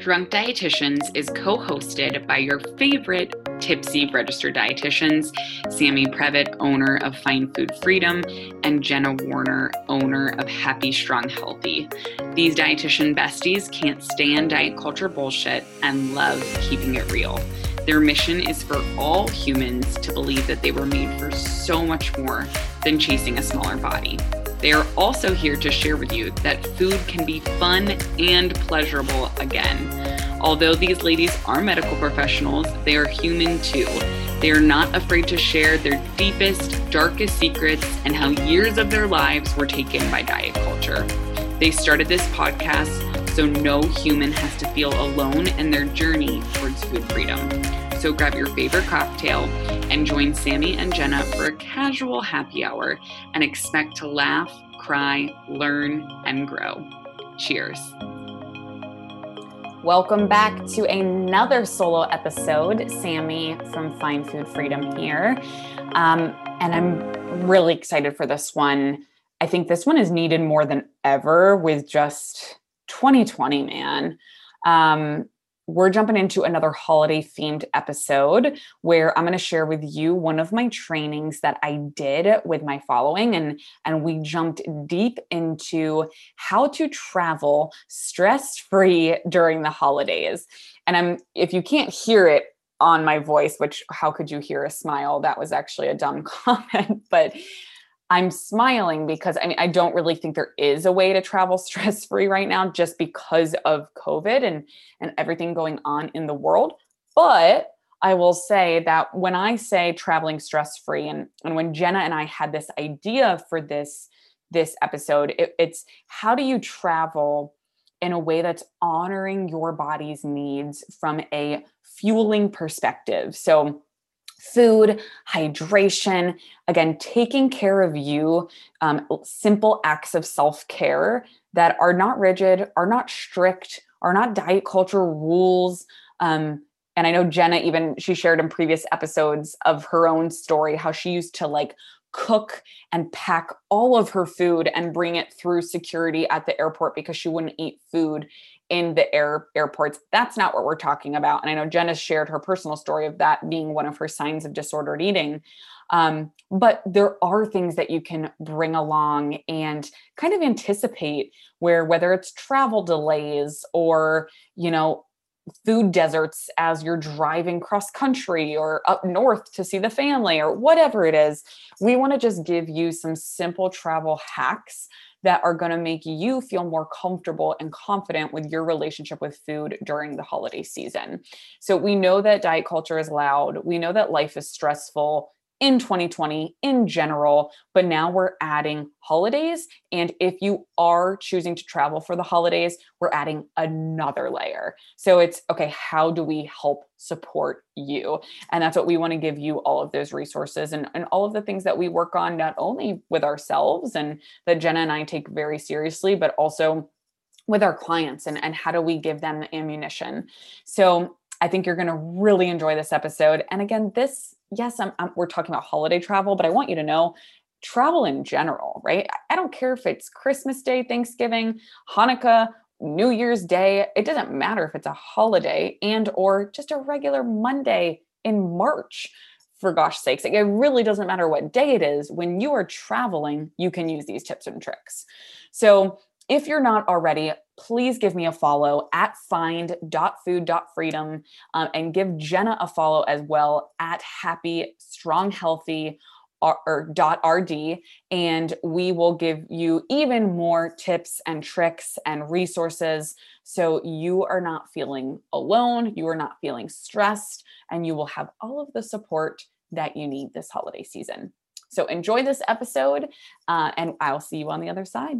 Drunk Dietitians is co hosted by your favorite tipsy registered dietitians Sammy Previtt, owner of Find Food Freedom, and Jenna Werner, owner of Happy Strong Healthy. These dietitian besties can't stand diet culture bullshit and love keeping it real. Their mission is for all humans to believe that they were made for so much more than chasing a smaller body. They are also here to share with you that food can be fun and pleasurable again. Although these ladies are medical professionals, they are human too. They are not afraid to share their deepest, darkest secrets and how years of their lives were taken by diet culture. They started this podcast so no human has to feel alone in their journey towards food freedom. So grab your favorite cocktail and join Sammy and Jenna for a casual happy hour and expect to laugh, cry, learn, and grow. Cheers. Welcome back to another solo episode. Sammy from Find Food Freedom here. Um, and I'm really excited for this one. I think this one is needed more than ever with just 2020, man. Um, we're jumping into another holiday themed episode where I'm going to share with you one of my trainings that I did with my following and and we jumped deep into how to travel stress-free during the holidays. And I'm if you can't hear it on my voice, which how could you hear a smile? That was actually a dumb comment, but I'm smiling because I mean, I don't really think there is a way to travel stress free right now just because of COVID and, and everything going on in the world. But I will say that when I say traveling stress free, and, and when Jenna and I had this idea for this, this episode, it, it's how do you travel in a way that's honoring your body's needs from a fueling perspective? So, food, hydration, again, taking care of you, um, simple acts of self care that are not rigid, are not strict, are not diet culture rules. Um, and I know Jenna even she shared in previous episodes of her own story how she used to like cook and pack all of her food and bring it through security at the airport because she wouldn't eat food in the air airports. That's not what we're talking about. And I know Jenna shared her personal story of that being one of her signs of disordered eating. Um, but there are things that you can bring along and kind of anticipate where whether it's travel delays or you know food deserts as you're driving cross country or up north to see the family or whatever it is we want to just give you some simple travel hacks that are going to make you feel more comfortable and confident with your relationship with food during the holiday season. So we know that diet culture is loud. We know that life is stressful in 2020 in general, but now we're adding holidays. And if you are choosing to travel for the holidays, we're adding another layer. So it's okay, how do we help support you? And that's what we want to give you all of those resources and, and all of the things that we work on, not only with ourselves and that Jenna and I take very seriously, but also with our clients and, and how do we give them the ammunition. So I think you're going to really enjoy this episode. And again, this yes, I'm, I'm, we're talking about holiday travel, but I want you to know travel in general, right? I don't care if it's Christmas Day, Thanksgiving, Hanukkah, New Year's Day. It doesn't matter if it's a holiday and or just a regular Monday in March. For gosh sakes, it really doesn't matter what day it is. When you are traveling, you can use these tips and tricks. So if you're not already, please give me a follow at find.food.freedom um, and give Jenna a follow as well at happy, strong, healthy. Or, dot rd and we will give you even more tips and tricks and resources so you are not feeling alone you are not feeling stressed and you will have all of the support that you need this holiday season so enjoy this episode uh, and i'll see you on the other side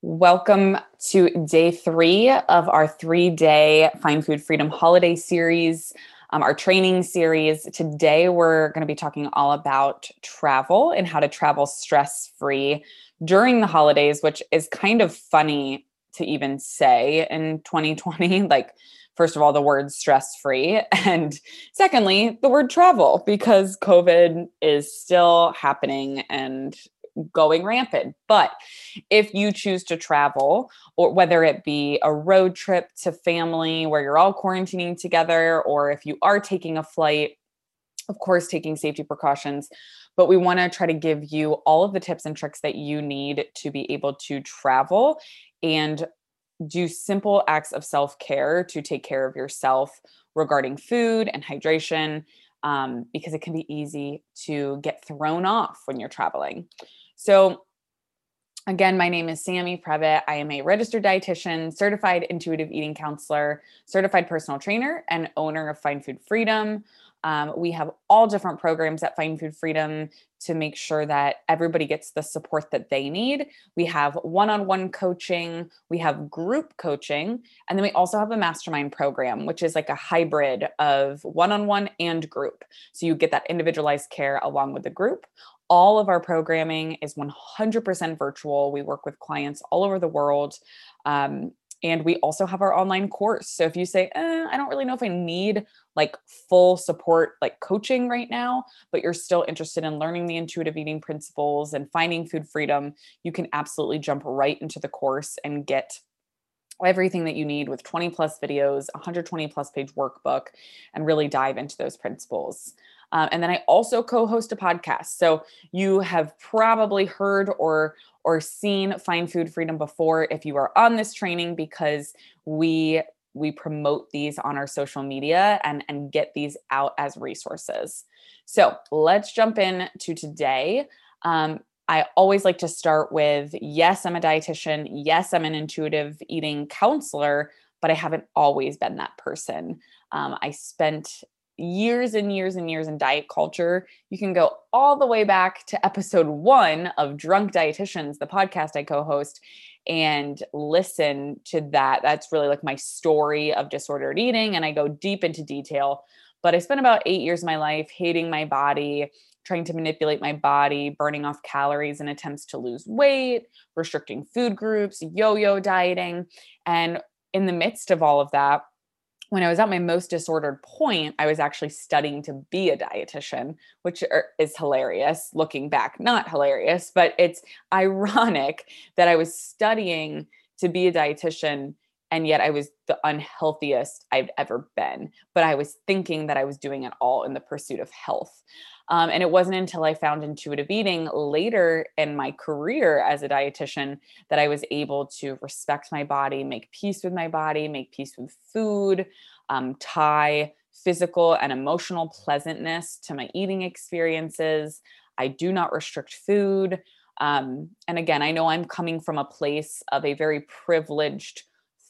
Welcome to day three of our three day Find Food Freedom holiday series, um, our training series. Today, we're going to be talking all about travel and how to travel stress free during the holidays, which is kind of funny to even say in 2020. Like, first of all, the word stress free. And secondly, the word travel, because COVID is still happening and going rampant. But if you choose to travel, or whether it be a road trip to family where you're all quarantining together, or if you are taking a flight, of course, taking safety precautions, but we want to try to give you all of the tips and tricks that you need to be able to travel and do simple acts of self care to take care of yourself regarding food and hydration, um, because it can be easy to get thrown off when you're traveling. So, again, my name is Sammy Previtt. I am a registered dietitian, certified intuitive eating counselor, certified personal trainer, and owner of Find Food Freedom. Um, we have all different programs at Find Food Freedom to make sure that everybody gets the support that they need. We have one on one coaching, we have group coaching, and then we also have a mastermind program, which is like a hybrid of one on one and group. So you get that individualized care along with the group. All of our programming is 100% virtual. We work with clients all over the world. Um, and we also have our online course. So if you say, eh, I don't really know if I need like full support, like coaching right now, but you're still interested in learning the intuitive eating principles and finding food freedom, you can absolutely jump right into the course and get everything that you need with 20 plus videos, 120 plus page workbook, and really dive into those principles. Um, and then I also co-host a podcast. So you have probably heard or or seen Find Food Freedom before if you are on this training because we we promote these on our social media and and get these out as resources. So let's jump in to today. Um, I always like to start with yes, I'm a dietitian. Yes, I'm an intuitive eating counselor, but I haven't always been that person. Um, I spent years and years and years in diet culture, you can go all the way back to episode one of Drunk Dietitians, the podcast I co host, and listen to that. That's really like my story of disordered eating. And I go deep into detail. But I spent about eight years of my life hating my body, trying to manipulate my body, burning off calories in attempts to lose weight, restricting food groups, yo yo dieting. And in the midst of all of that, when I was at my most disordered point, I was actually studying to be a dietitian, which er, is hilarious looking back. Not hilarious, but it's ironic that I was studying to be a dietitian and yet I was the unhealthiest I've ever been. But I was thinking that I was doing it all in the pursuit of health. Um, and it wasn't until I found intuitive eating later in my career as a dietitian that I was able to respect my body, make peace with my body, make peace with food, um, tie physical and emotional pleasantness to my eating experiences. I do not restrict food. Um, and again, I know I'm coming from a place of a very privileged,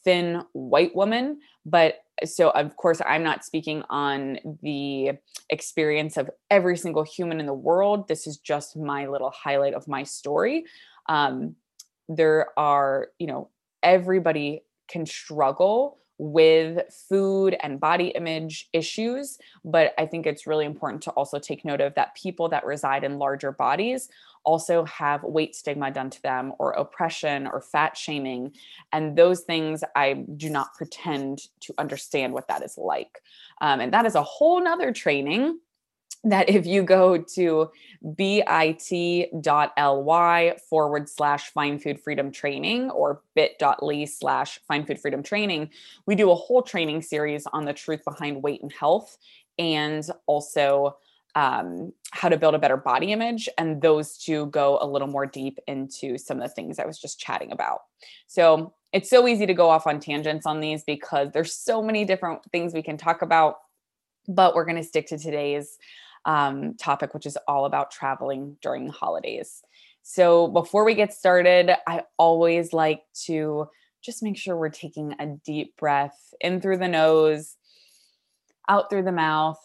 thin white woman, but so of course i'm not speaking on the experience of every single human in the world. This is just my little highlight of my story. Um, there are you know everybody can struggle with food and body image issues but i think it's really important to also take note of that people that reside in larger bodies also have weight stigma done to them or oppression or fat shaming and those things i do not pretend to understand what that is like. Um, and that is a whole nother training that if you go to bit.ly forward slash find food freedom training or bit.ly slash find food freedom training, we do a whole training series on the truth behind weight and health and also um, how to build a better body image. And those two go a little more deep into some of the things I was just chatting about. So it's so easy to go off on tangents on these because there's so many different things we can talk about. But we're going to stick to today's um, topic, which is all about traveling during holidays. So before we get started, I always like to just make sure we're taking a deep breath in through the nose, out through the mouth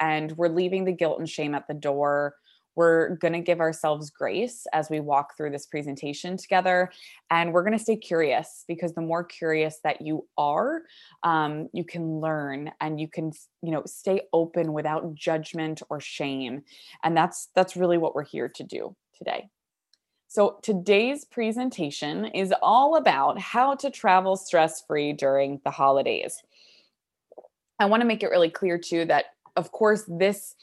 and we're leaving the guilt and shame at the door. We're going to give ourselves grace as we walk through this presentation together. And we're going to stay curious because the more curious that you are, um, you can learn and you can, you know, stay open without judgment or shame. And that's that's really what we're here to do today. So, today's presentation is all about how to travel stress free during the holidays. I want to make it really clear, too, that of course, this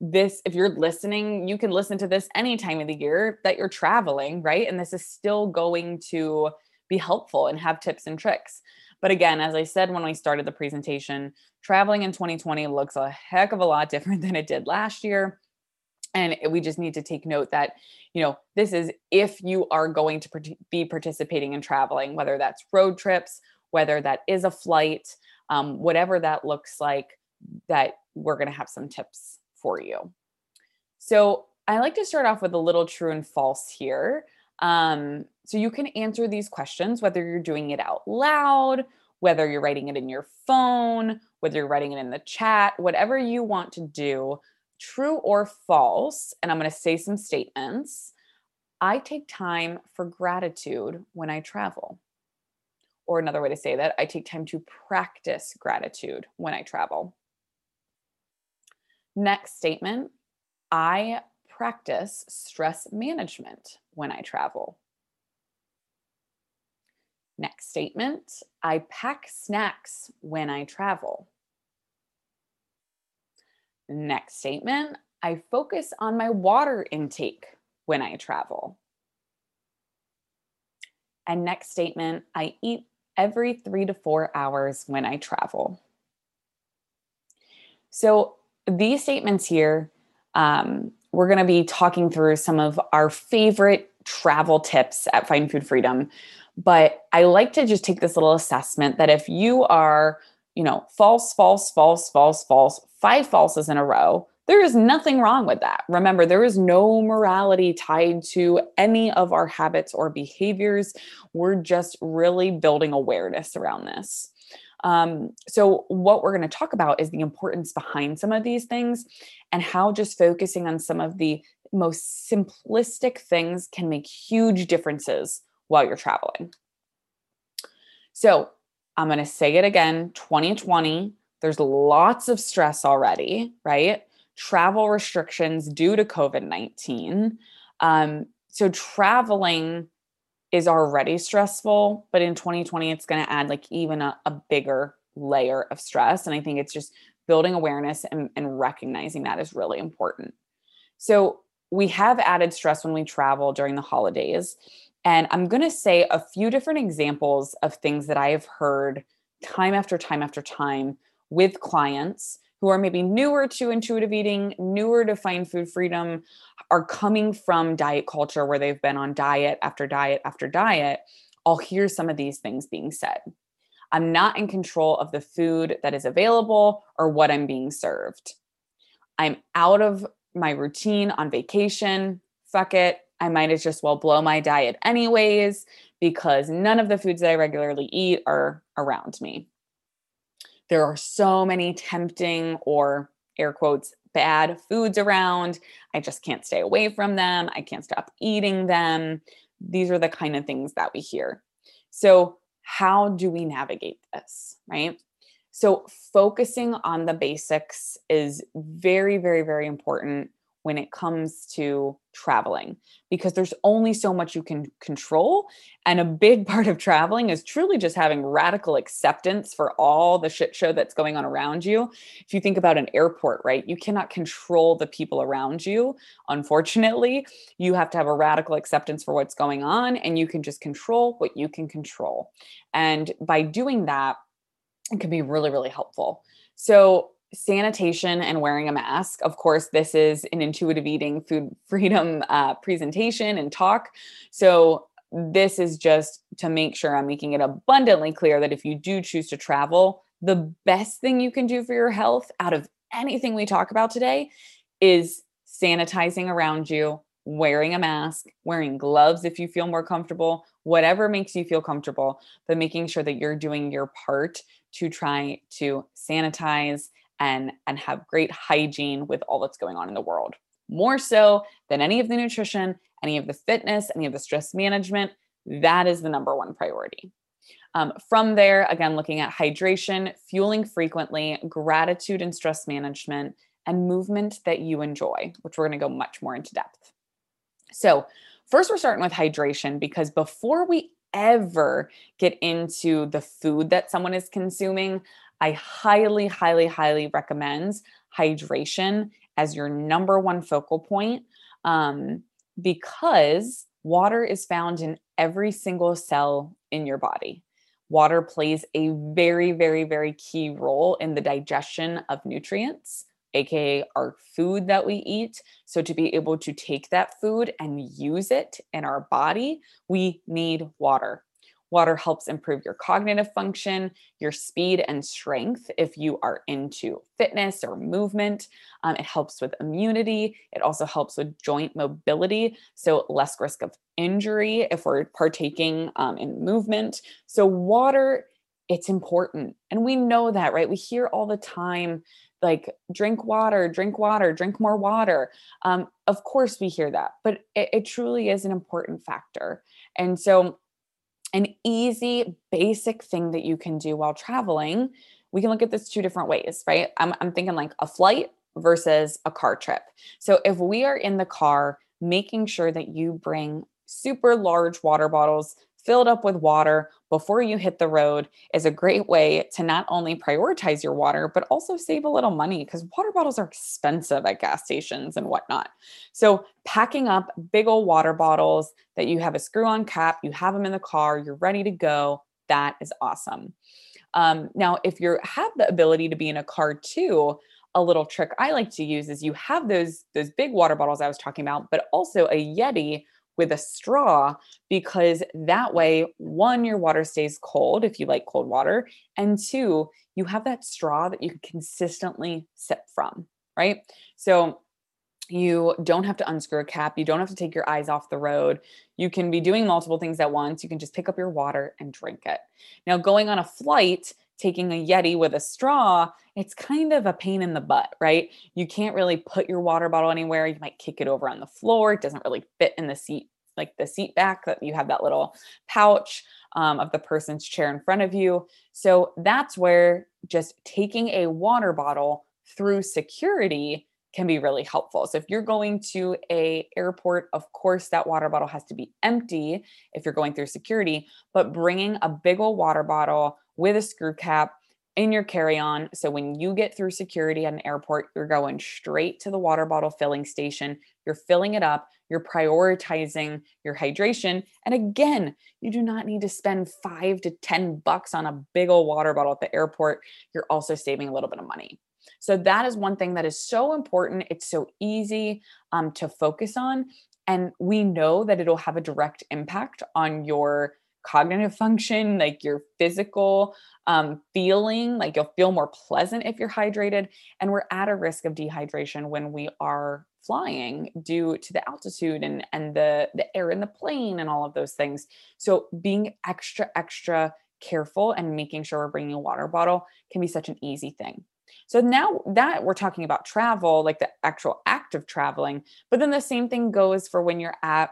this, if you're listening, you can listen to this any time of the year that you're traveling, right? And this is still going to be helpful and have tips and tricks. But again, as I said when we started the presentation, traveling in 2020 looks a heck of a lot different than it did last year. And we just need to take note that, you know, this is if you are going to be participating in traveling, whether that's road trips, whether that is a flight, um, whatever that looks like, that we're going to have some tips for you. So I like to start off with a little true and false here. Um, so you can answer these questions whether you're doing it out loud, whether you're writing it in your phone, whether you're writing it in the chat, whatever you want to do, true or false. And I'm going to say some statements. I take time for gratitude when I travel. Or another way to say that, I take time to practice gratitude when I travel. Next statement I practice stress management when I travel. Next statement I pack snacks when I travel. Next statement I focus on my water intake when I travel. And next statement I eat every three to four hours when I travel. So these statements here, um, we're going to be talking through some of our favorite travel tips at Find Food Freedom. But I like to just take this little assessment that if you are, you know, false, false, false, false, false, five falses in a row, there is nothing wrong with that. Remember, there is no morality tied to any of our habits or behaviors. We're just really building awareness around this. Um, so, what we're going to talk about is the importance behind some of these things and how just focusing on some of the most simplistic things can make huge differences while you're traveling. So, I'm going to say it again 2020, there's lots of stress already, right? Travel restrictions due to COVID 19. Um, so, traveling is already stressful, but in 2020, it's going to add like even a, a, bigger layer of stress. And I think it's just building awareness and, and recognizing that is really important. So we have added stress when we travel during the holidays. And I'm going to say a few different examples of things that I have heard time after time after time with clients who are maybe newer to intuitive eating, newer to find food freedom, are coming from diet culture where they've been on diet after diet after diet, I'll hear some of these things being said. I'm not in control of the food that is available or what I'm being served. I'm out of my routine on vacation. Fuck it. I might as just well blow my diet anyways because none of the foods that I regularly eat are around me. There are so many tempting or air quotes bad foods around. I just can't stay away from them. I can't stop eating them. These are the kind of things that we hear. So, how do we navigate this, right? So, focusing on the basics is very, very, very important when it comes to traveling because there's only so much you can control. And a big part of traveling is truly just having radical acceptance for all the shit show that's going on around you. If you think about an airport, right, you cannot control the people around you. Unfortunately, you have to have a radical acceptance for what's going on and you can just control what you can control. And by doing that, it can be really, really helpful. So, sanitation and wearing a mask. Of course, this is an intuitive eating food freedom uh, presentation and talk. So, this is just to make sure I'm making it abundantly clear that if you do choose to travel, the best thing you can do for your health out of anything we talk about today is sanitizing around you, wearing a mask, wearing gloves if you feel more comfortable, whatever makes you feel comfortable, but making sure that you're doing your part to try to sanitize and and have great hygiene with all that's going on in the world. More so than any of the nutrition any of the fitness any of the stress management that is the number one priority. Um, from there again looking at hydration fueling frequently gratitude and stress management and movement that you enjoy which we're going to go much more into depth. So first we're starting with hydration because before we ever get into the food that someone is consuming I highly, highly, highly recommend hydration as your number one focal point um, because water is found in every single cell in your body. Water plays a very, very, very key role in the digestion of nutrients, aka our food that we eat. So, to be able to take that food and use it in our body, we need water. Water helps improve your cognitive function, your speed and strength if you are into fitness or movement. Um, it helps with immunity. It also helps with joint mobility, so less risk of injury if we're partaking um, in movement. So, water, it's important. And we know that, right? We hear all the time like drink water drink water drink more water um, of course we hear that but it, it, truly is an important factor and so an easy, basic thing that you can do while traveling, we can look at this two different ways, right? I'm, I'm thinking like a flight versus a car trip. So if we are in the car, making sure that you bring super large water bottles filled up with water before you hit the road is a great way to not only prioritize your water, but also save a little money because water bottles are expensive at gas stations and whatnot. So, packing up big old water bottles that you have a screw on cap, you have them in the car, you're ready to go. That is awesome. Um, now, if you have the ability to be in a car too, a little trick I like to use is you have those those big water bottles I was talking about, but also a Yeti with a straw because that way, one, your water stays cold if you like cold water, and two, you have that straw that you can consistently sip from, right? So you don't have to unscrew a cap. You don't have to take your eyes off the road. You can be doing multiple things at once. You can just pick up your water and drink it. Now, going on a flight, taking a Yeti with a straw, it's kind of a pain in the butt, right? You can't really put your water bottle anywhere. You might kick it over on the floor. It doesn't really fit in the seat, like the seat back, that you have that little pouch um, of the person's chair in front of you. So that's where just taking a water bottle through security can be really helpful. So if you're going to a airport, of course that water bottle has to be empty if you're going through security, but bringing a big old water bottle with a screw cap in your carry-on. So when you get through security at an airport you're going straight to the water bottle filling station. You're filling it up. You're prioritizing your hydration. And again you do not need to spend 5 to 10 bucks on a big old water bottle at the airport. You're also saving a little bit of money. So that is one thing that is so important. It's so easy um, to focus on. And we know that it'll have a direct impact on your cognitive function, like your physical um, feeling, like you'll feel more pleasant if you're hydrated. And we're at a risk of dehydration when we are flying due to the altitude and, and the, the air in the plane and all of those things. So being extra, extra careful and making sure we're bringing a water bottle can be such an easy thing. So now that we're talking about travel, like the actual act of traveling, but then the same thing goes for when you're at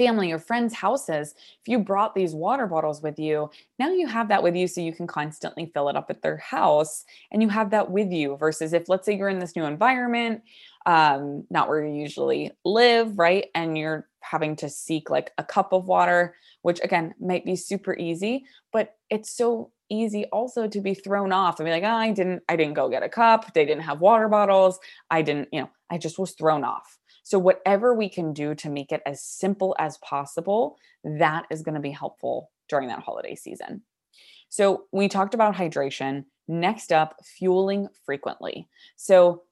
family or friends' houses, if you brought these water bottles with you, now you have that with you so you can constantly fill it up at their house and you have that with you versus if, let's say, you're in this new environment, um, not where you usually live, right? And you're having to seek like a cup of water, which again might be super easy, but it's so easy also to be thrown off and be like, oh, I didn't, I didn't go get a cup. They didn't have water bottles. I didn't, you know, I just was thrown off. So whatever we can do to make it as simple as possible, that is going to be helpful during that holiday season. So we talked about hydration. Next up, fueling frequently. So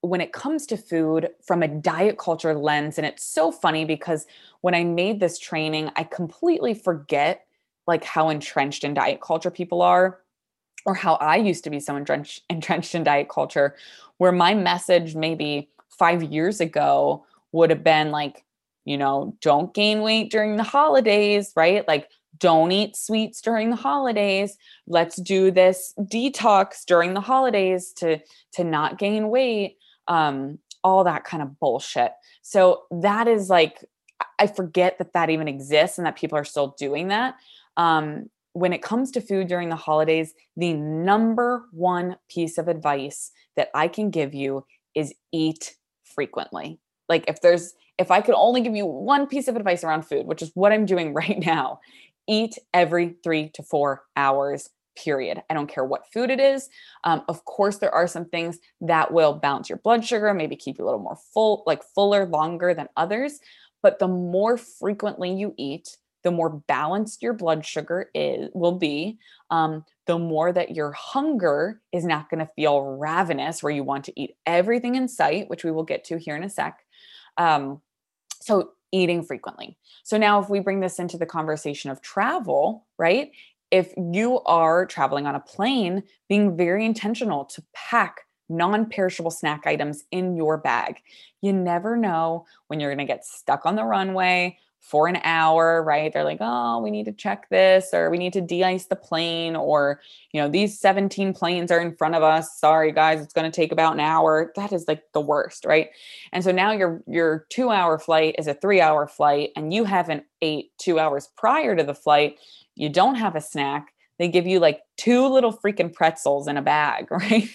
when it comes to food from a diet culture lens, and it's so funny because when I made this training, I completely forget like how entrenched in diet culture people are or how I used to be so entrenched, entrenched in diet culture, where my message maybe five years ago would have been like, you know, don't gain weight during the holidays, right? Like, don't eat sweets during the holidays. Let's do this detox during the holidays to to not gain weight. Um, all that kind of bullshit. So that is like, I forget that that even exists and that people are still doing that um, when it comes to food during the holidays, the number one piece of advice that I can give you is eat frequently. Like if there's if I could only give you one piece of advice around food, which is what I'm doing right now, eat every 3 to 4 hours period. I don't care what food it is. Um, of course, there are some things that will balance your blood sugar, maybe keep you a little more full, like fuller, longer than others. But the more frequently you eat, the more balanced your blood sugar is will be um, the more that your hunger is not going to feel ravenous where you want to eat everything in sight which we will get to here in a sec um, so eating frequently. So now if we bring this into the conversation of travel right if you are traveling on a plane being very intentional to pack non-perishable snack items in your bag. You never know when you're going to get stuck on the runway for an hour, right? They're like, oh, we need to check this, or we need to de ice the plane, or, you know, these 17 planes are in front of us. Sorry, guys, it's going to take about an hour. That is like the worst, right? And so now your your two hour flight is a three hour flight, and you haven't ate two hours prior to the flight. You don't have a snack. They give you like two little freaking pretzels in a bag, right?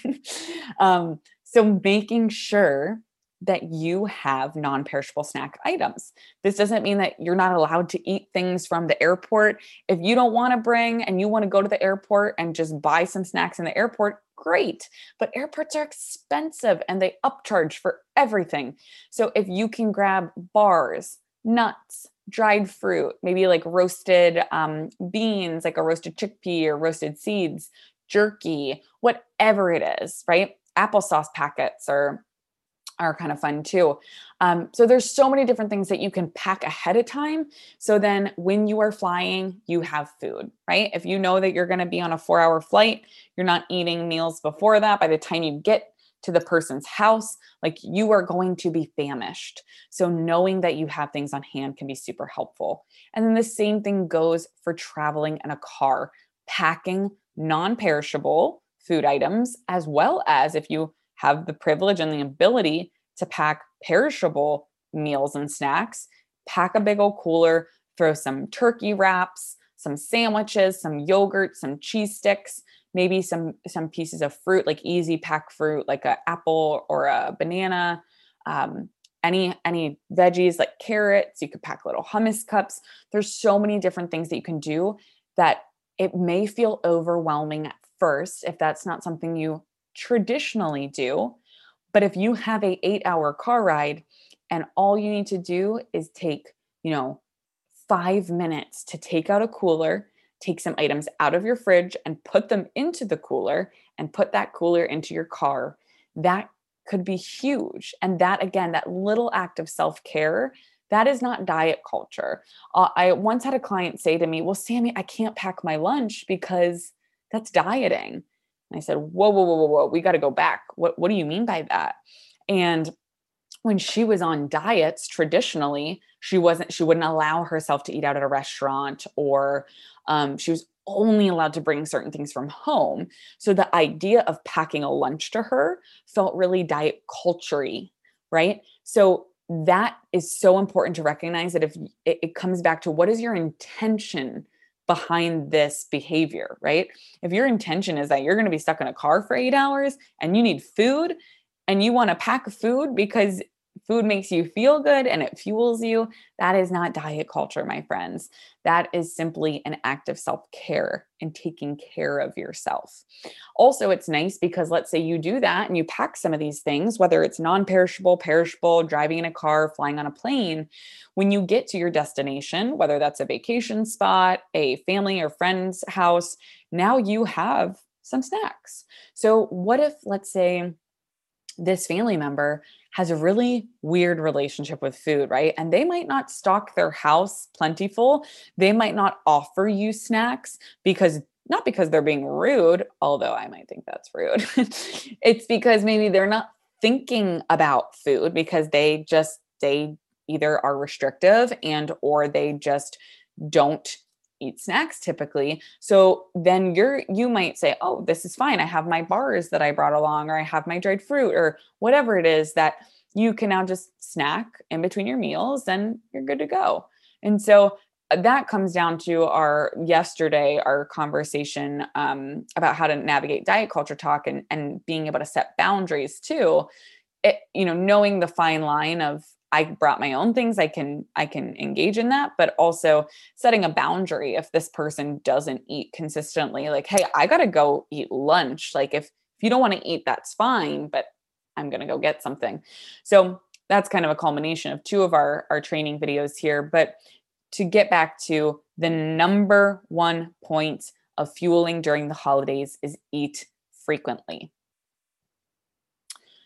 um, so making sure that you have non perishable snack items. This doesn't mean that you're not allowed to eat things from the airport. If you don't want to bring and you want to go to the airport and just buy some snacks in the airport, great. But airports are expensive and they upcharge for everything. So if you can grab bars, nuts, dried fruit, maybe like roasted um, beans, like a roasted chickpea or roasted seeds, jerky, whatever it is, right? Applesauce packets or are kind of fun too. Um, so there's so many different things that you can pack ahead of time. So then when you are flying, you have food, right? If you know that you're going to be on a four hour flight, you're not eating meals before that. By the time you get to the person's house, like you are going to be famished. So knowing that you have things on hand can be super helpful. And then the same thing goes for traveling in a car, packing non perishable food items, as well as if you have the privilege and the ability to pack perishable meals and snacks, pack a big old cooler, throw some turkey wraps, some sandwiches, some yogurt, some cheese sticks, maybe some some pieces of fruit like easy pack fruit like an apple or a banana um, any any veggies like carrots. You could pack little hummus cups. There's so many different things that you can do that it may feel overwhelming at first if that's not something you traditionally do. But if you have a 8-hour car ride and all you need to do is take, you know, 5 minutes to take out a cooler, take some items out of your fridge and put them into the cooler and put that cooler into your car, that could be huge. And that again, that little act of self-care that is not diet culture. Uh, I once had a client say to me, Well, Sammy, I can't pack my lunch because that's dieting. And I said, whoa, whoa, whoa, whoa, whoa, we got to go back. What, what do you mean by that? And when she was on diets traditionally, she wasn't, she wouldn't allow herself to eat out at a restaurant or um, she was only allowed to bring certain things from home. So the idea of packing a lunch to her felt really diet culture right? So that is so important to recognize that if it, it comes back to what is your intention behind this behavior, right? If your intention is that you're going to be stuck in a car for eight hours and you need food and you want to pack food because food makes you feel good and it fuels you, that is not diet culture, my friends. That is simply an act of self care and taking care of yourself. Also, it's nice because let's say you do that and you pack some of these things, whether it's non perishable, perishable, driving in a car, flying on a plane. When you get to your destination, whether that's a vacation spot, a family or friend's house, now you have some snacks. So, what if, let's say, this family member has a really weird relationship with food, right? And they might not stock their house plentiful. They might not offer you snacks because not because they're being rude, although I might think that's rude. it's because maybe they're not thinking about food because they just they either are restrictive and or they just don't eat snacks typically. So then you're you might say, "Oh, this is fine. I have my bars that I brought along or I have my dried fruit or whatever it is that you can now just snack in between your meals and you're good to go." And so uh, that comes down to our yesterday our conversation um, about how to navigate diet culture talk and and being able to set boundaries too it, you know knowing the fine line of I brought my own things, I can I can engage in that, but also setting a boundary if this person doesn't eat consistently, like, hey, I gotta go eat lunch. Like if if you don't want to eat, that's fine, but I'm gonna go get something. So that's kind of a culmination of two of our our training videos here. But to get back to the number one point of fueling during the holidays is eat frequently.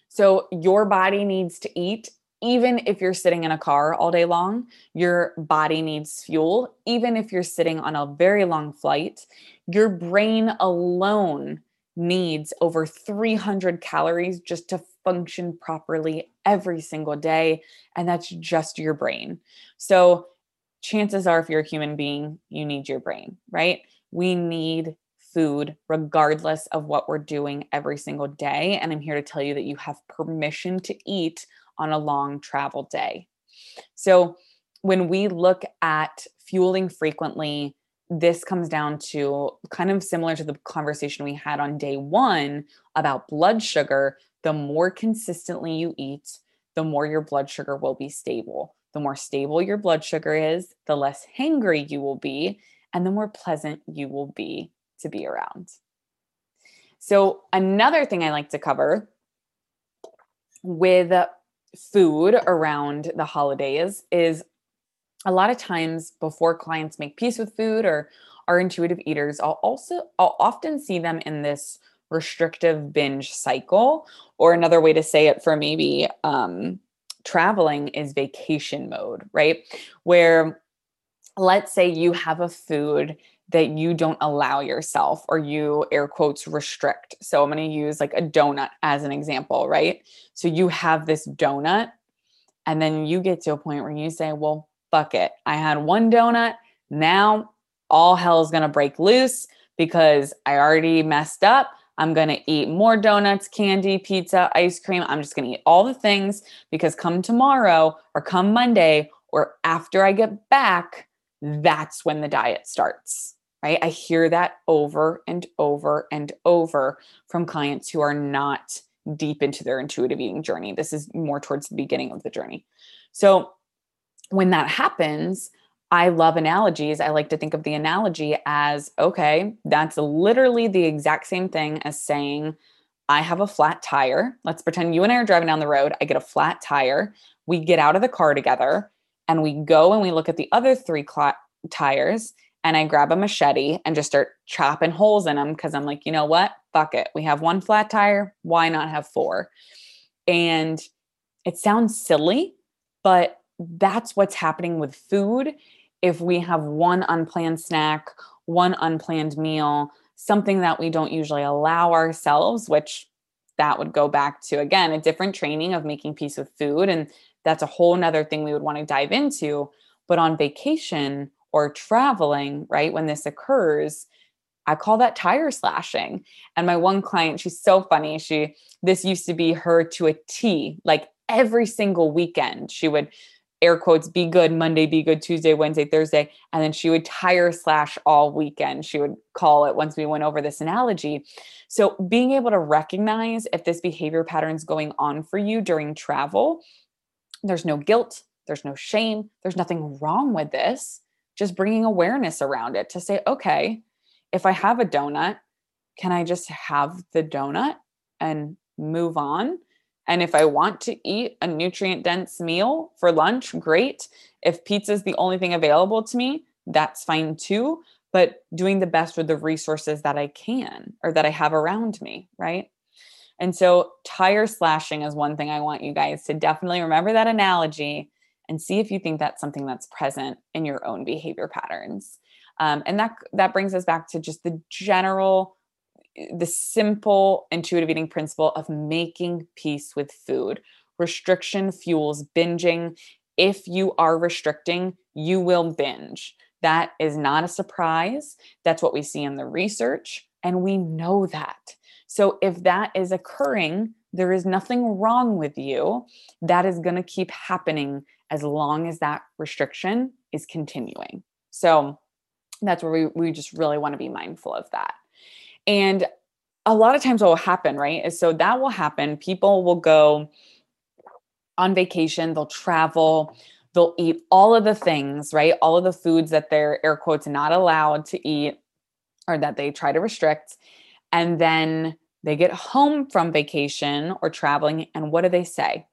So your body needs to eat even if you're sitting in a car all day long, your body needs fuel. Even if you're sitting on a very long flight, your brain alone needs over 300 calories just to function properly every single day. And that's just your brain. So, chances are, if you're a human being, you need your brain, right? We need food regardless of what we're doing every single day. And I'm here to tell you that you have permission to eat on a long travel day. So when we look at fueling frequently, this comes down to kind of similar to the conversation we had on day one about blood sugar. The more consistently you eat, the more your blood sugar will be stable. The more stable your blood sugar is, the less hangry you will be, and the more pleasant you will be to be around. So, another thing I like to cover with food around the holidays is a lot of times before clients make peace with food or are intuitive eaters, I'll also I'll often see them in this restrictive binge cycle or another way to say it for maybe um, traveling is vacation mode, right? Where let's say you have a food that you don't allow yourself or you air quotes restrict. So I'm going to use like a donut as an example, right? So you have this donut and then you get to a point where you say, well, fuck it. I had one donut. Now all hell is going to break loose because I already messed up. I'm going to eat more donuts, candy, pizza, ice cream. I'm just going to eat all the things because come tomorrow or come Monday or after I get back, that's when the diet starts right? I hear that over and over and over from clients who are not deep into their intuitive eating journey. This is more towards the beginning of the journey. So when that happens, I love analogies. I like to think of the analogy as okay, that's literally the exact same thing as saying, I have a flat tire. Let's pretend you and I are driving down the road. I get a flat tire. We get out of the car together and we go and we look at the other three cl- tires and I grab a machete and just start chopping holes in them because I'm like, you know what? Fuck it. We have one flat tire. Why not have four? And it sounds silly, but that's what's happening with food. If we have one unplanned snack, one unplanned meal, something that we don't usually allow ourselves, which that would go back to again a different training of making peace with food. And that's a whole nother thing we would want to dive into. But on vacation, or traveling, right, when this occurs, I call that tire slashing. And my one client, she's so funny. She, this used to be her to a T, like every single weekend. She would air quotes be good Monday, be good Tuesday, Wednesday, Thursday. And then she would tire slash all weekend. She would call it once we went over this analogy. So being able to recognize if this behavior pattern is going on for you during travel, there's no guilt, there's no shame, there's nothing wrong with this just bringing awareness around it to say, okay, if I have a donut, can I just have the donut and move on? And if I want to eat a nutrient dense meal for lunch, great. If pizza is the only thing available to me, that's fine too. But doing the best with the resources that I can or that I have around me, right? And so, tire slashing is one thing I want you guys to definitely remember that analogy and see if you think that's something that's present in your own behavior patterns. Um, and that that brings us back to just the general the simple intuitive eating principle of making peace with food. Restriction fuels binging. If you are restricting, you will binge. That is not a surprise. That's what we see in the research, and we know that. So, if that is occurring, there is nothing wrong with you. That is going to keep happening as long as that restriction is continuing. So that's where we, we just really want to be mindful of that. And a lot of times what will happen, right, is so that will happen. People will go, on vacation, they'll travel, they'll eat all of the things, right? All of the foods that they're air quotes not allowed to eat or that they try to restrict. And then they get home from vacation or traveling. And what do they say?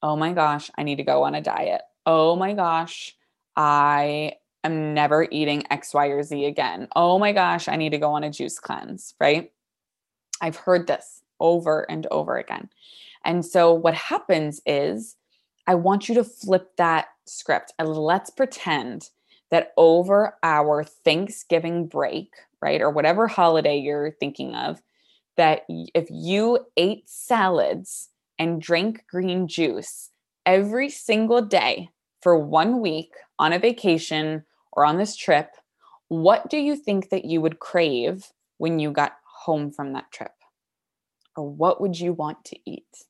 Oh my gosh, I need to go on a diet. Oh my gosh, I am never eating X, Y, or Z again. Oh my gosh, I need to go on a juice cleanse, right? I've heard this over and over again. And so what happens is I want you to flip that script and let's pretend that over our Thanksgiving break, right, or whatever holiday you're thinking of, that if you ate salads and drank green juice every single day for one week on a vacation or on this trip, what do you think that you would crave when you got home from that trip? Or what would you want to eat?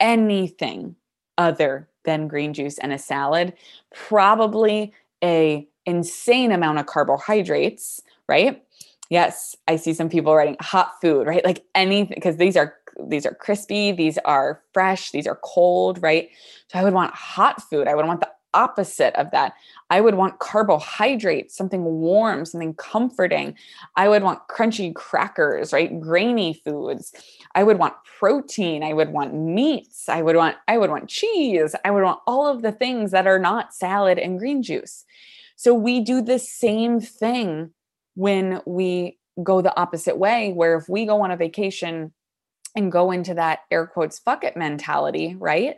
anything other than green juice and a salad, probably a insane amount of carbohydrates, right? Yes, I see some people writing hot food, right? Like anything because these are these are crispy, these are fresh, these are cold, right? So I would want hot food. I would want the opposite of that. I would want carbohydrates, something warm, something comforting. I would want crunchy crackers, right? Grainy foods. I would want protein. I would want meats. I would want I would want cheese. I would want all of the things that are not salad and green juice. So we do the same thing when we go the opposite way where if we go on a vacation and go into that air quotes fuck it mentality, right?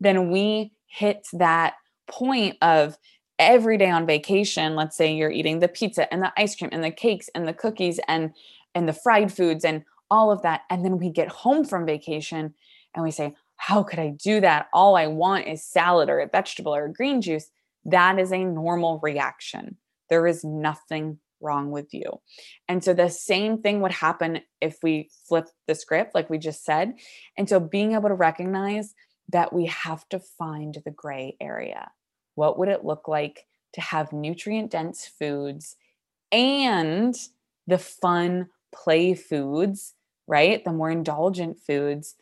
Then we hit that point of every day on vacation let's say you're eating the pizza and the ice cream and the cakes and the cookies and and the fried foods and all of that and then we get home from vacation and we say how could i do that all i want is salad or a vegetable or a green juice that is a normal reaction. There is nothing wrong with you. And so the same thing would happen if we flip the script like we just said. And so being able to recognize that we have to find the gray area. What would it look like to have nutrient dense foods and the fun play foods, right? The more indulgent foods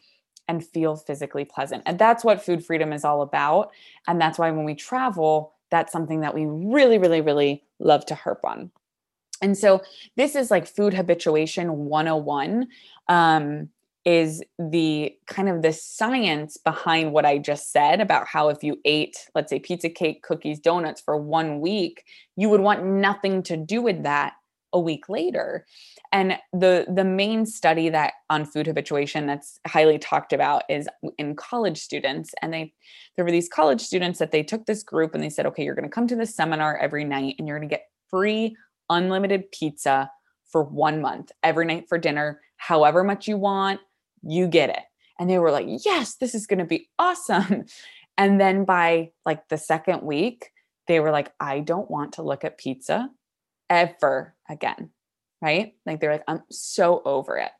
and feel physically pleasant. And that's what food freedom is all about. And that's why when we travel, that's something that we really, really, really love to harp on. And so this is like food habituation 101. Um, is the kind of the science behind what I just said about how if you ate, let's say, pizza, cake, cookies, donuts for one week, you would want nothing to do with that a week later. And the the main study that on food habituation that's highly talked about is in college students. And they there were these college students that they took this group and they said, okay, you're going to come to this seminar every night and you're going to get free unlimited pizza for one month every night for dinner, however much you want you get it. And they were like, yes, this is going to be awesome. And then by like the second week, they were like, I don't want to look at pizza ever again. Right. Like they're like, I'm so over it.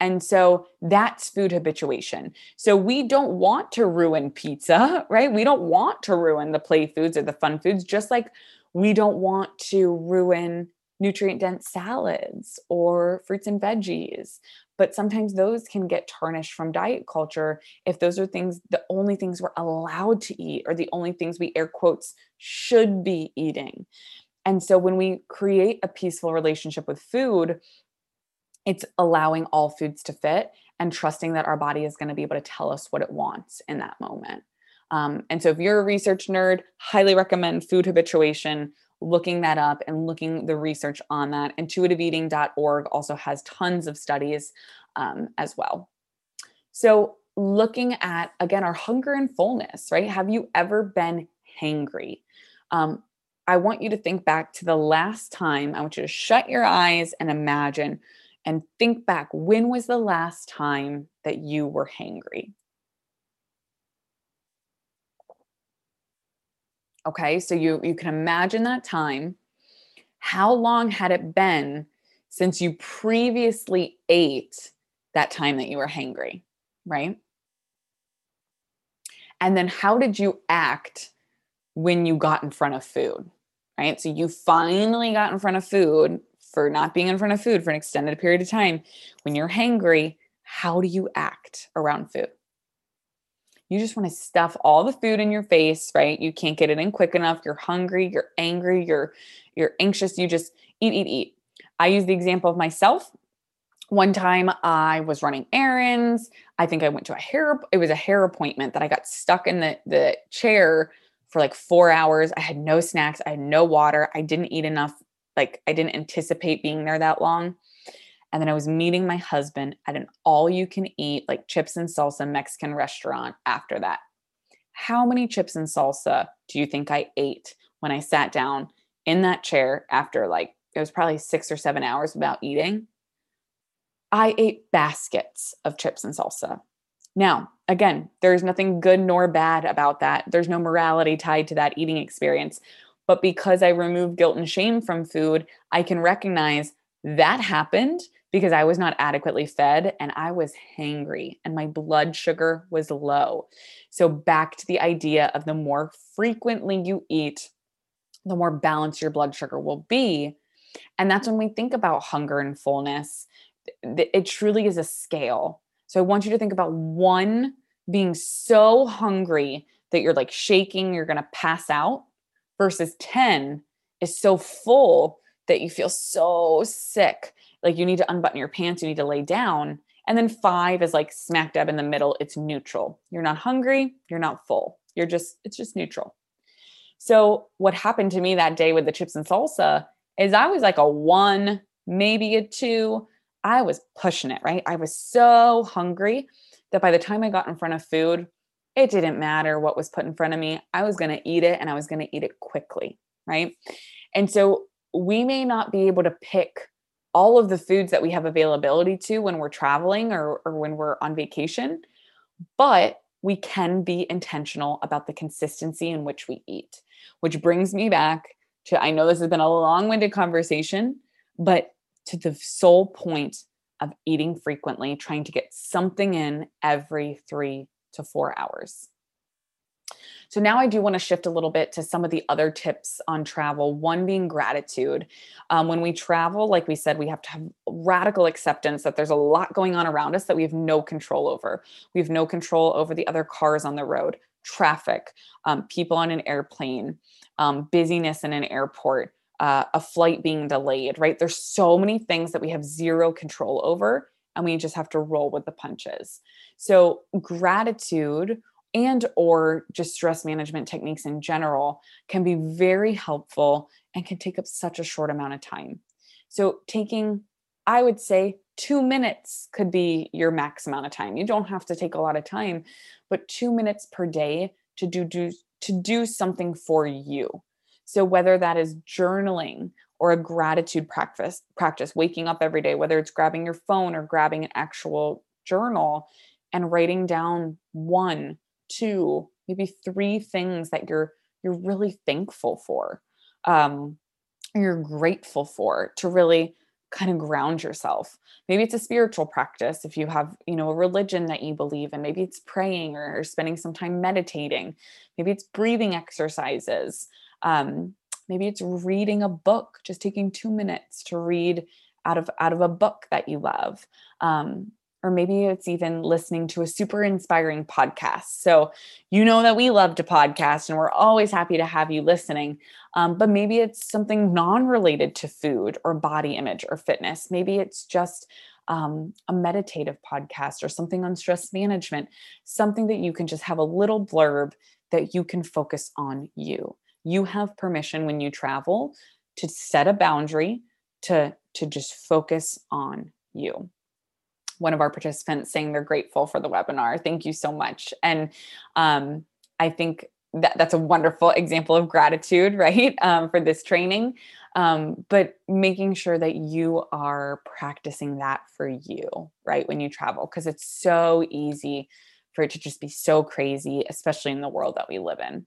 And so that's food habituation. So we don't want to ruin pizza, right? We don't want to ruin the play foods or the fun foods, just like we don't want to ruin nutrient dense salads or fruits and veggies but sometimes those can get tarnished from diet culture if those are things the only things we're allowed to eat or the only things we air quotes should be eating and so when we create a peaceful relationship with food it's allowing all foods to fit and trusting that our body is going to be able to tell us what it wants in that moment um, and so if you're a research nerd highly recommend food habituation looking that up and looking the research on that. Intuitiveeating.org also has tons of studies um, as well. So, looking at again our hunger and fullness, right? Have you ever been hangry? Um, I want you to think back to the last time. I want you to shut your eyes and imagine and think back when was the last time that you were hangry? Okay, so you you can imagine that time. How long had it been since you previously ate that time that you were hangry, right? And then how did you act when you got in front of food, right? So you finally got in front of food for not being in front of food for an extended period of time. When you're hangry, how do you act around food? You just want to stuff all the food in your face, right? You can't get it in quick enough. You're hungry, you're angry, you're you're anxious. You just eat, eat, eat. I use the example of myself. One time I was running errands. I think I went to a hair, it was a hair appointment that I got stuck in the, the chair for like four hours. I had no snacks, I had no water, I didn't eat enough. Like I didn't anticipate being there that long. And then I was meeting my husband at an all you can eat, like chips and salsa Mexican restaurant after that. How many chips and salsa do you think I ate when I sat down in that chair after like it was probably six or seven hours without eating? I ate baskets of chips and salsa. Now, again, there's nothing good nor bad about that. There's no morality tied to that eating experience. But because I remove guilt and shame from food, I can recognize that happened because I was not adequately fed and I was hangry and my blood sugar was low. So, back to the idea of the more frequently you eat, the more balanced your blood sugar will be. And that's when we think about hunger and fullness, it truly is a scale. So, I want you to think about one being so hungry that you're like shaking, you're going to pass out, versus 10 is so full that you feel so sick like you need to unbutton your pants, you need to lay down. And then five is like smack dab in the middle, it's neutral. You're not hungry, you're not full. You're just, it's just neutral. So, what happened to me that day with the chips and salsa is I was like a one, maybe a two. I was pushing it, right? I was so hungry that by the time I got in front of food, it didn't matter what was put in front of me. I was going to eat it and I was going to eat it quickly, right? And so we may not be able to pick all of the foods that we have availability to when we're traveling or, or when we're on vacation, but we can be intentional about the consistency in which we eat, which brings me back to I know this has been a long winded conversation, but to the sole point of eating frequently, trying to get something in every three to four hours. So now I do want to shift a little bit to some of the other tips on travel. One being gratitude. Um, when we travel, like we said, we have to have radical acceptance that there's a lot going on around us that we have no control over. We have no control over the other cars on the road, traffic, um, people on an airplane, um, busyness in an airport. Uh, a flight being delayed, right? There's so many things that we have zero control over, and we just have to roll with the punches. So, gratitude and or just stress management techniques in general can be very helpful and can take up such a short amount of time so taking i would say two minutes could be your max amount of time you don't have to take a lot of time but two minutes per day to do, do to do something for you so whether that is journaling or a gratitude practice practice waking up every day whether it's grabbing your phone or grabbing an actual journal and writing down one two, maybe three things that you're you're really thankful for, um, you're grateful for to really kind of ground yourself. Maybe it's a spiritual practice if you have, you know, a religion that you believe in. Maybe it's praying or, or spending some time meditating. Maybe it's breathing exercises. Um, maybe it's reading a book, just taking two minutes to read out of out of a book that you love. Um, or maybe it's even listening to a super inspiring podcast. So, you know that we love to podcast and we're always happy to have you listening. Um, but maybe it's something non related to food or body image or fitness. Maybe it's just um, a meditative podcast or something on stress management, something that you can just have a little blurb that you can focus on you. You have permission when you travel to set a boundary to to just focus on you one of our participants saying they're grateful for the webinar. Thank you so much. And um, I think that that's a wonderful example of gratitude, right, um, for this training. Um, but making sure that you are practicing that for you, right, when you travel, because it's so easy for it to just be so crazy, especially in the world that we live in.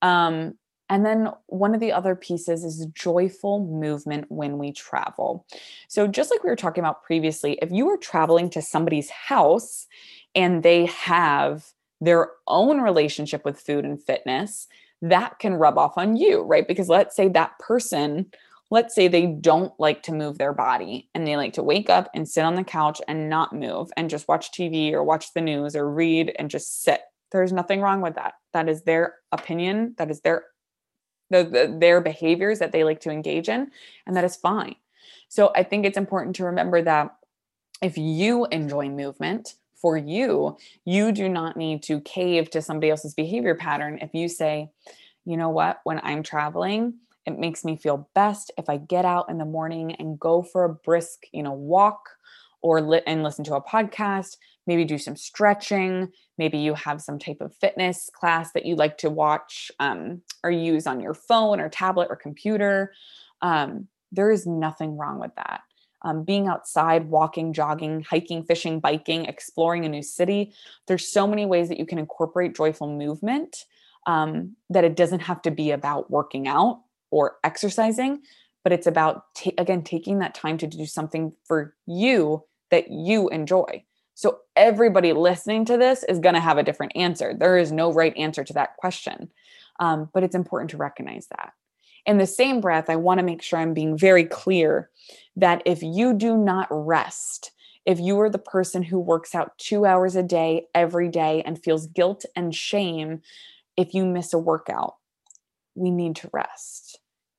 Um, and then one of the other pieces is joyful movement when we travel. So, just like we were talking about previously, if you are traveling to somebody's house and they have their own relationship with food and fitness, that can rub off on you, right? Because let's say that person, let's say they don't like to move their body and they like to wake up and sit on the couch and not move and just watch TV or watch the news or read and just sit There's nothing wrong with that. That is their opinion. That is their the, the, their behaviors that they like to engage in, and that is fine. So I think it's important to remember that if you enjoy movement for you, you do not need to cave to somebody else's behavior pattern. If you say, you know what, when I'm traveling, it makes me feel best if I get out in the morning and go for a brisk, you know, walk or lit and listen to a podcast, maybe do some stretching. Maybe you have some type of fitness class that you like to watch um, or use on your phone or tablet or computer. Um, there is nothing wrong with that. Um, being outside, walking, jogging, hiking, fishing, biking, exploring a new city. There's so many ways that you can incorporate joyful movement um, that it doesn't have to be about working out or exercising, but it's about, again, taking that time to do something for you that you enjoy. So everybody listening to this is going to have a different answer. There is no right answer to that question. Um, but it's important to recognize that. In the same breath, I want to make sure I'm being very clear that if you do not rest, if you are the person who works out two hours a day every day and feels guilt and shame if you miss a workout, we need to rest.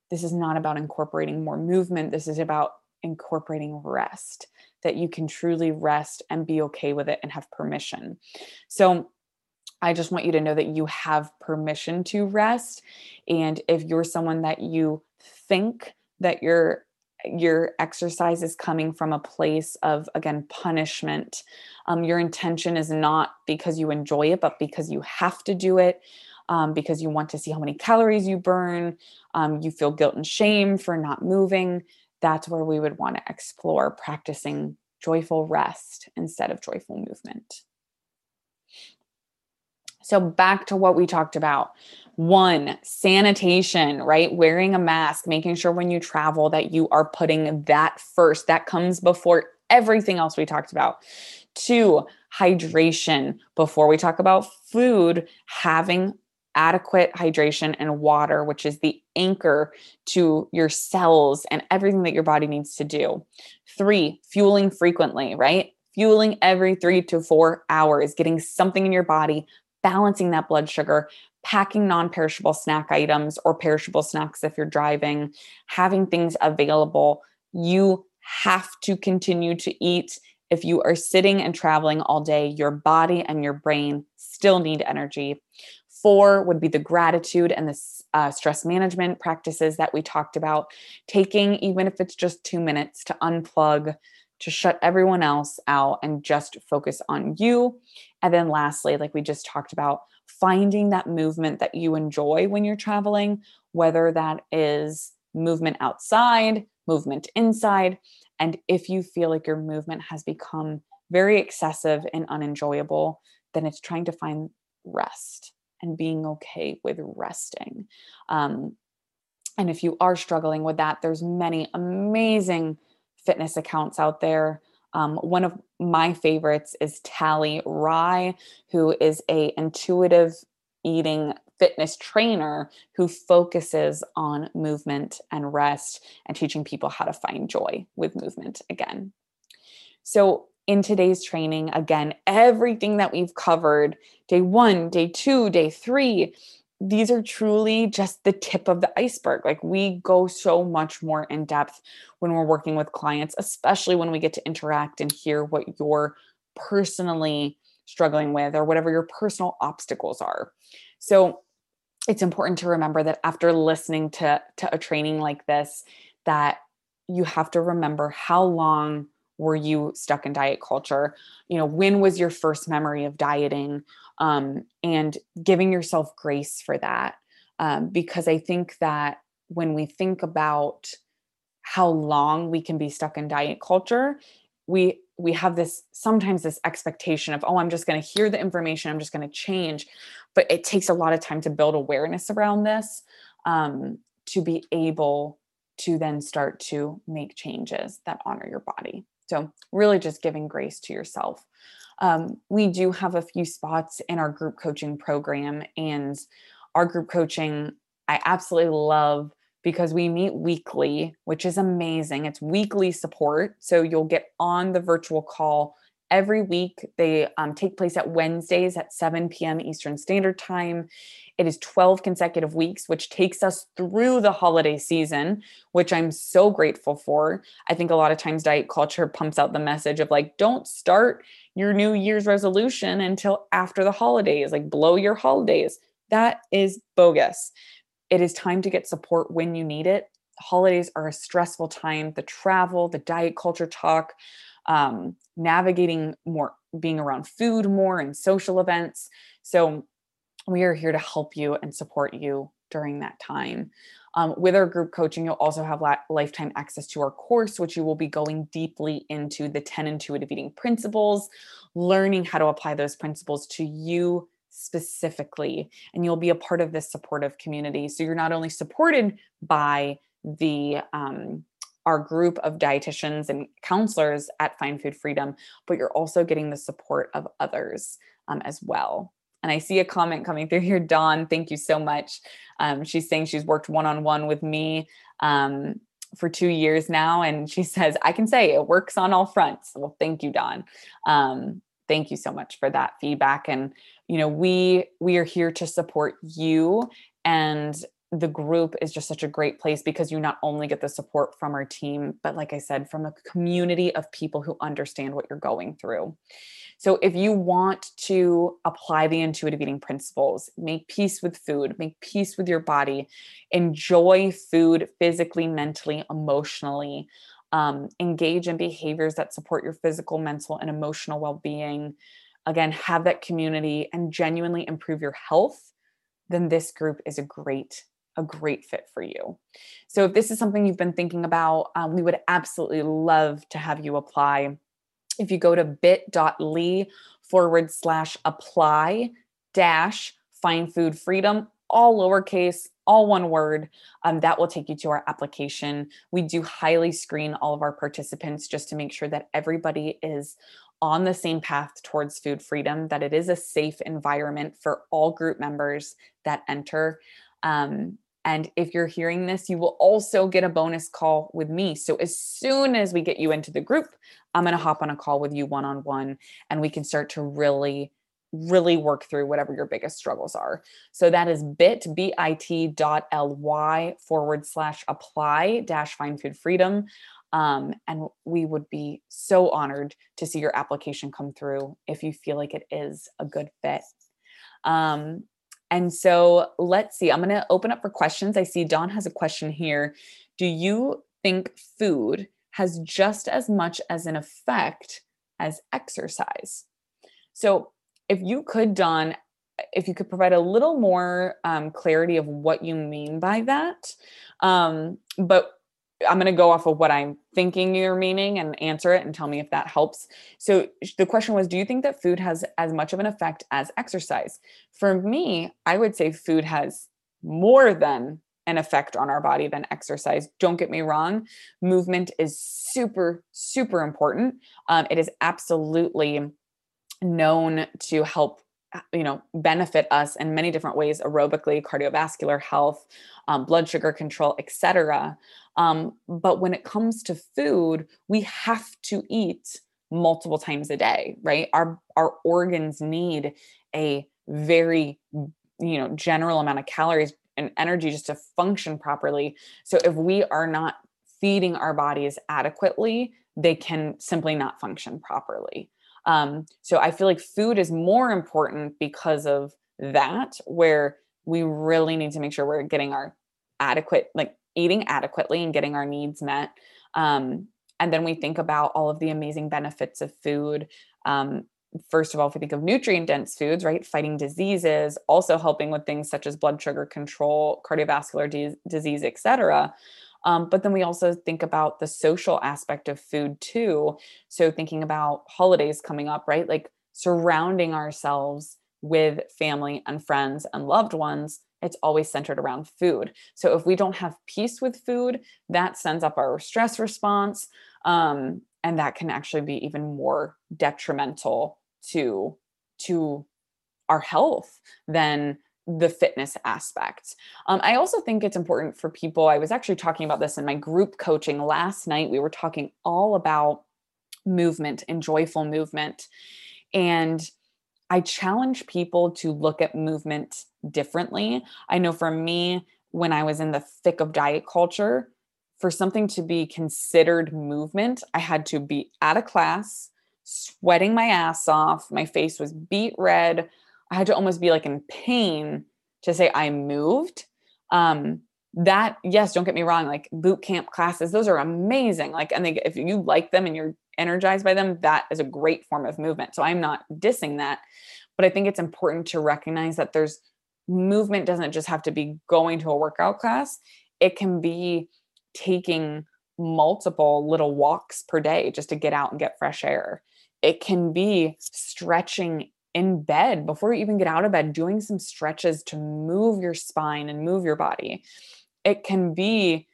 This is not about incorporating more movement. This is about incorporating rest, that you can truly rest and be okay with it and have permission. So, I just want you to know that you have permission to rest. And if you're someone that you think that your your exercise is coming from a place of again punishment um, your intention is not because you enjoy it but because you have to do it um, because you want to see how many calories you burn um, you feel guilt and shame for not moving that's where we would want to explore practicing joyful rest instead of joyful movement so, back to what we talked about. One, sanitation, right? Wearing a mask, making sure when you travel that you are putting that first. That comes before everything else we talked about. Two, hydration. Before we talk about food, having adequate hydration and water, which is the anchor to your cells and everything that your body needs to do. Three, fueling frequently, right? Fueling every three to four hours, getting something in your body balancing that blood sugar, packing non perishable snack items or perishable snacks if you're driving, having things available. You have to continue to eat. If you are sitting and traveling all day, your body and your brain still need energy. Four would be the gratitude and the uh, stress management practices that we talked about. Taking, even if it's just two minutes, to unplug, to shut everyone else out and just focus on you. And then lastly, like we just talked about, finding that movement that you enjoy when you're traveling, whether that is movement outside, movement inside. And if you feel like your movement has become very excessive and unenjoyable, then it's trying to find rest and being okay with resting. Um, and if you are struggling with that, there's many amazing fitness accounts out there. Um, one of my favorites is Tally Rye, who is a intuitive eating fitness trainer who focuses on movement and rest and teaching people how to find joy with movement again. So, in today's training, again, everything that we've covered day one, day two, day three these are truly just the tip of the iceberg. Like we go so much more in depth when we're working with clients, especially when we get to interact and hear what you're personally struggling with or whatever your personal obstacles are. So it's important to remember that after listening to, to a training like this, that you have to remember how long were you stuck in diet culture? You know when was your first memory of dieting? Um, and giving yourself grace for that. Um, because i think that when we think about how long we can be stuck in diet culture we we have this sometimes this expectation of oh i'm just going to hear the information i'm just going to change. But it takes a lot of time to build awareness around this um, to be able to then start to make changes that honor your body so, really just giving grace to yourself. Um, we do have a few spots in our group coaching program, and our group coaching I absolutely love because we meet weekly, which is amazing. It's weekly support. So, you'll get on the virtual call every week. They um, take place at Wednesdays at 7 p.m. Eastern Standard Time. It is 12 consecutive weeks, which takes us through the holiday season, which I'm so grateful for. I think a lot of times diet culture pumps out the message of like, don't start your New Year's resolution until after the holidays, like, blow your holidays. That is bogus. It is time to get support when you need it. Holidays are a stressful time. The travel, the diet culture talk, um, navigating more, being around food more and social events. So, we are here to help you and support you during that time. Um, with our group coaching, you'll also have la- lifetime access to our course, which you will be going deeply into the 10 intuitive eating principles, learning how to apply those principles to you specifically. And you'll be a part of this supportive community. So you're not only supported by the um, our group of dietitians and counselors at Find Food Freedom, but you're also getting the support of others um, as well. And I see a comment coming through here. Dawn, thank you so much. Um, she's saying she's worked one on one with me um, for two years now. And she says, I can say it works on all fronts. Well, thank you, Dawn. Um, thank you so much for that feedback. And, you know, we we are here to support you and the group is just such a great place because you not only get the support from our team, but like I said, from a community of people who understand what you're going through. So if you want to apply the intuitive eating principles, make peace with food, make peace with your body, enjoy food physically, mentally, emotionally, um, engage in behaviors that support your physical, mental, and emotional well being. Again, have that community and genuinely improve your health, then this group is a great a great fit for you. So, if this is something you've been thinking about, um, we would absolutely love to have you apply if you go to bit.ly forward slash apply dash find food freedom, all lowercase, all one word, um, that will take you to our application. We do highly screen all of our participants just to make sure that everybody is on the same path towards food freedom, that it is a safe environment for all group members that enter. Um, and if you're hearing this, you will also get a bonus call with me. So as soon as we get you into the group, I'm going to hop on a call with you one on one and we can start to really really work through whatever your biggest struggles are. So that is bit, B-I-T dot L-Y forward slash apply dash find food freedom. Um, and we would be so honored to see your application come through if you feel like it is a good fit. Um, and so let's see, I'm going to open up for questions. I see Don has a question here. Do you think food has just as much as an effect as exercise? So if you could, Don, if you could provide a little more um, clarity of what you mean by that. Um, but I'm going to go off of what I'm thinking you're meaning and answer it and tell me if that helps. So the question was Do you think that food has as much of an effect as exercise? For me, I would say food has more than an effect on our body than exercise. Don't get me wrong, movement is super, super important. Um, it is absolutely known to help you know benefit us in many different ways aerobically cardiovascular health um, blood sugar control etc um, but when it comes to food we have to eat multiple times a day right? Our our organs need a very you know general amount of calories and energy just to function properly. So if we are not feeding our bodies adequately they can simply not function properly um, so I feel like food is more important because of that, where we really need to make sure we're getting our adequate, like eating adequately and getting our needs met. Um, and then we think about all of the amazing benefits of food. Um, first of all, if we think of nutrient dense foods, right, fighting diseases, also helping with things such as blood sugar control, cardiovascular de- disease, et cetera. Um, but then we also think about the social aspect of food too. So thinking about holidays coming up, right? Like surrounding ourselves with family and friends and loved ones it's always centered around food. So if we don't have peace with food, that sends up our stress response. Um, and that can actually be even more detrimental to to our health than the fitness aspect. Um, I also think it's important for people. I was actually talking about this in my group coaching last night. We were talking all about movement and joyful movement. And I challenge people to look at movement differently. I know for me, when I was in the thick of diet culture, for something to be considered movement, I had to be at a class, sweating my ass off. My face was beet red. I had to almost be like in pain to say I moved. Um, that yes, don't get me wrong. Like boot camp classes, those are amazing. Like, and they, if you like them and you're energized by them, that is a great form of movement. So I'm not dissing that, but I think it's important to recognize that there's movement doesn't just have to be going to a workout class. It can be taking multiple little walks per day just to get out and get fresh air. It can be stretching in bed before you even get out of bed, doing some stretches to move your spine and move your body. It can be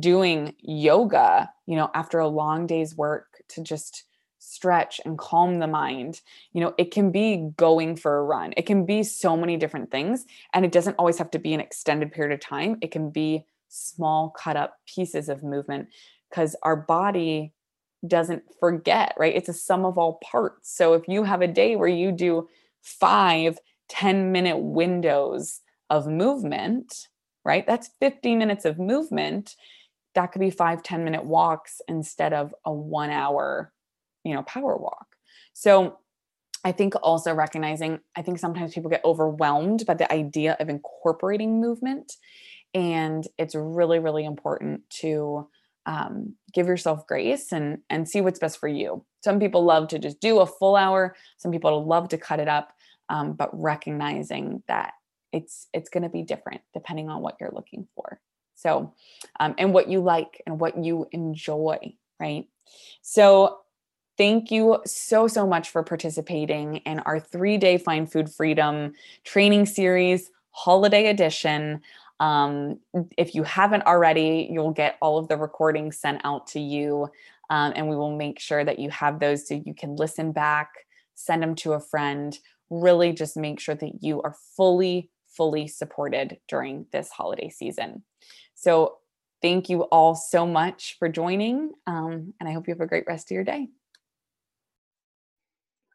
doing yoga, you know, after a long day's work to just stretch and calm the mind. You know, it can be going for a run. It can be so many different things. And it doesn't always have to be an extended period of time. It can be small, cut up pieces of movement because our body doesn't forget, right? It's a sum of all parts. So if you have a day where you do five 10 minute windows of movement, right? That's 50 minutes of movement. That could be five 10 minute walks instead of a one hour, you know, power walk. So I think also recognizing, I think sometimes people get overwhelmed by the idea of incorporating movement. And it's really, really important to um, give yourself grace and and see what's best for you. Some people love to just do a full hour. Some people love to cut it up um, but recognizing that it's it's going to be different depending on what you're looking for. So um, and what you like and what you enjoy right? So thank you so so much for participating in our three day find food freedom training series holiday edition um, if you haven't already, you'll get all of the recordings sent out to you, um, and we will make sure that you have those so you can listen back, send them to a friend. Really, just make sure that you are fully, fully supported during this holiday season. So, thank you all so much for joining, um, and I hope you have a great rest of your day.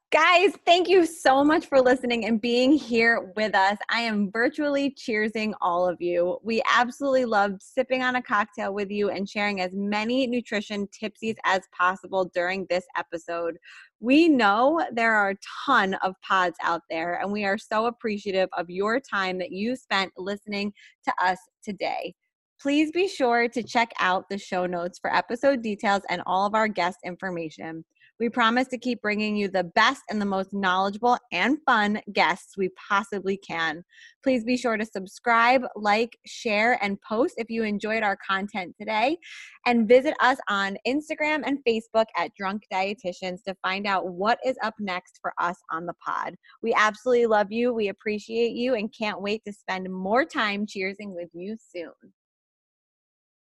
Guys, thank you so much for listening and being here with us. I am virtually cheersing all of you. We absolutely loved sipping on a cocktail with you and sharing as many nutrition tipsies as possible during this episode. We know there are a ton of pods out there, and we are so appreciative of your time that you spent listening to us today. Please be sure to check out the show notes for episode details and all of our guest information. We promise to keep bringing you the best and the most knowledgeable and fun guests we possibly can. Please be sure to subscribe, like, share, and post if you enjoyed our content today. And visit us on Instagram and Facebook at Drunk Dietitians to find out what is up next for us on the pod. We absolutely love you. We appreciate you and can't wait to spend more time cheersing with you soon.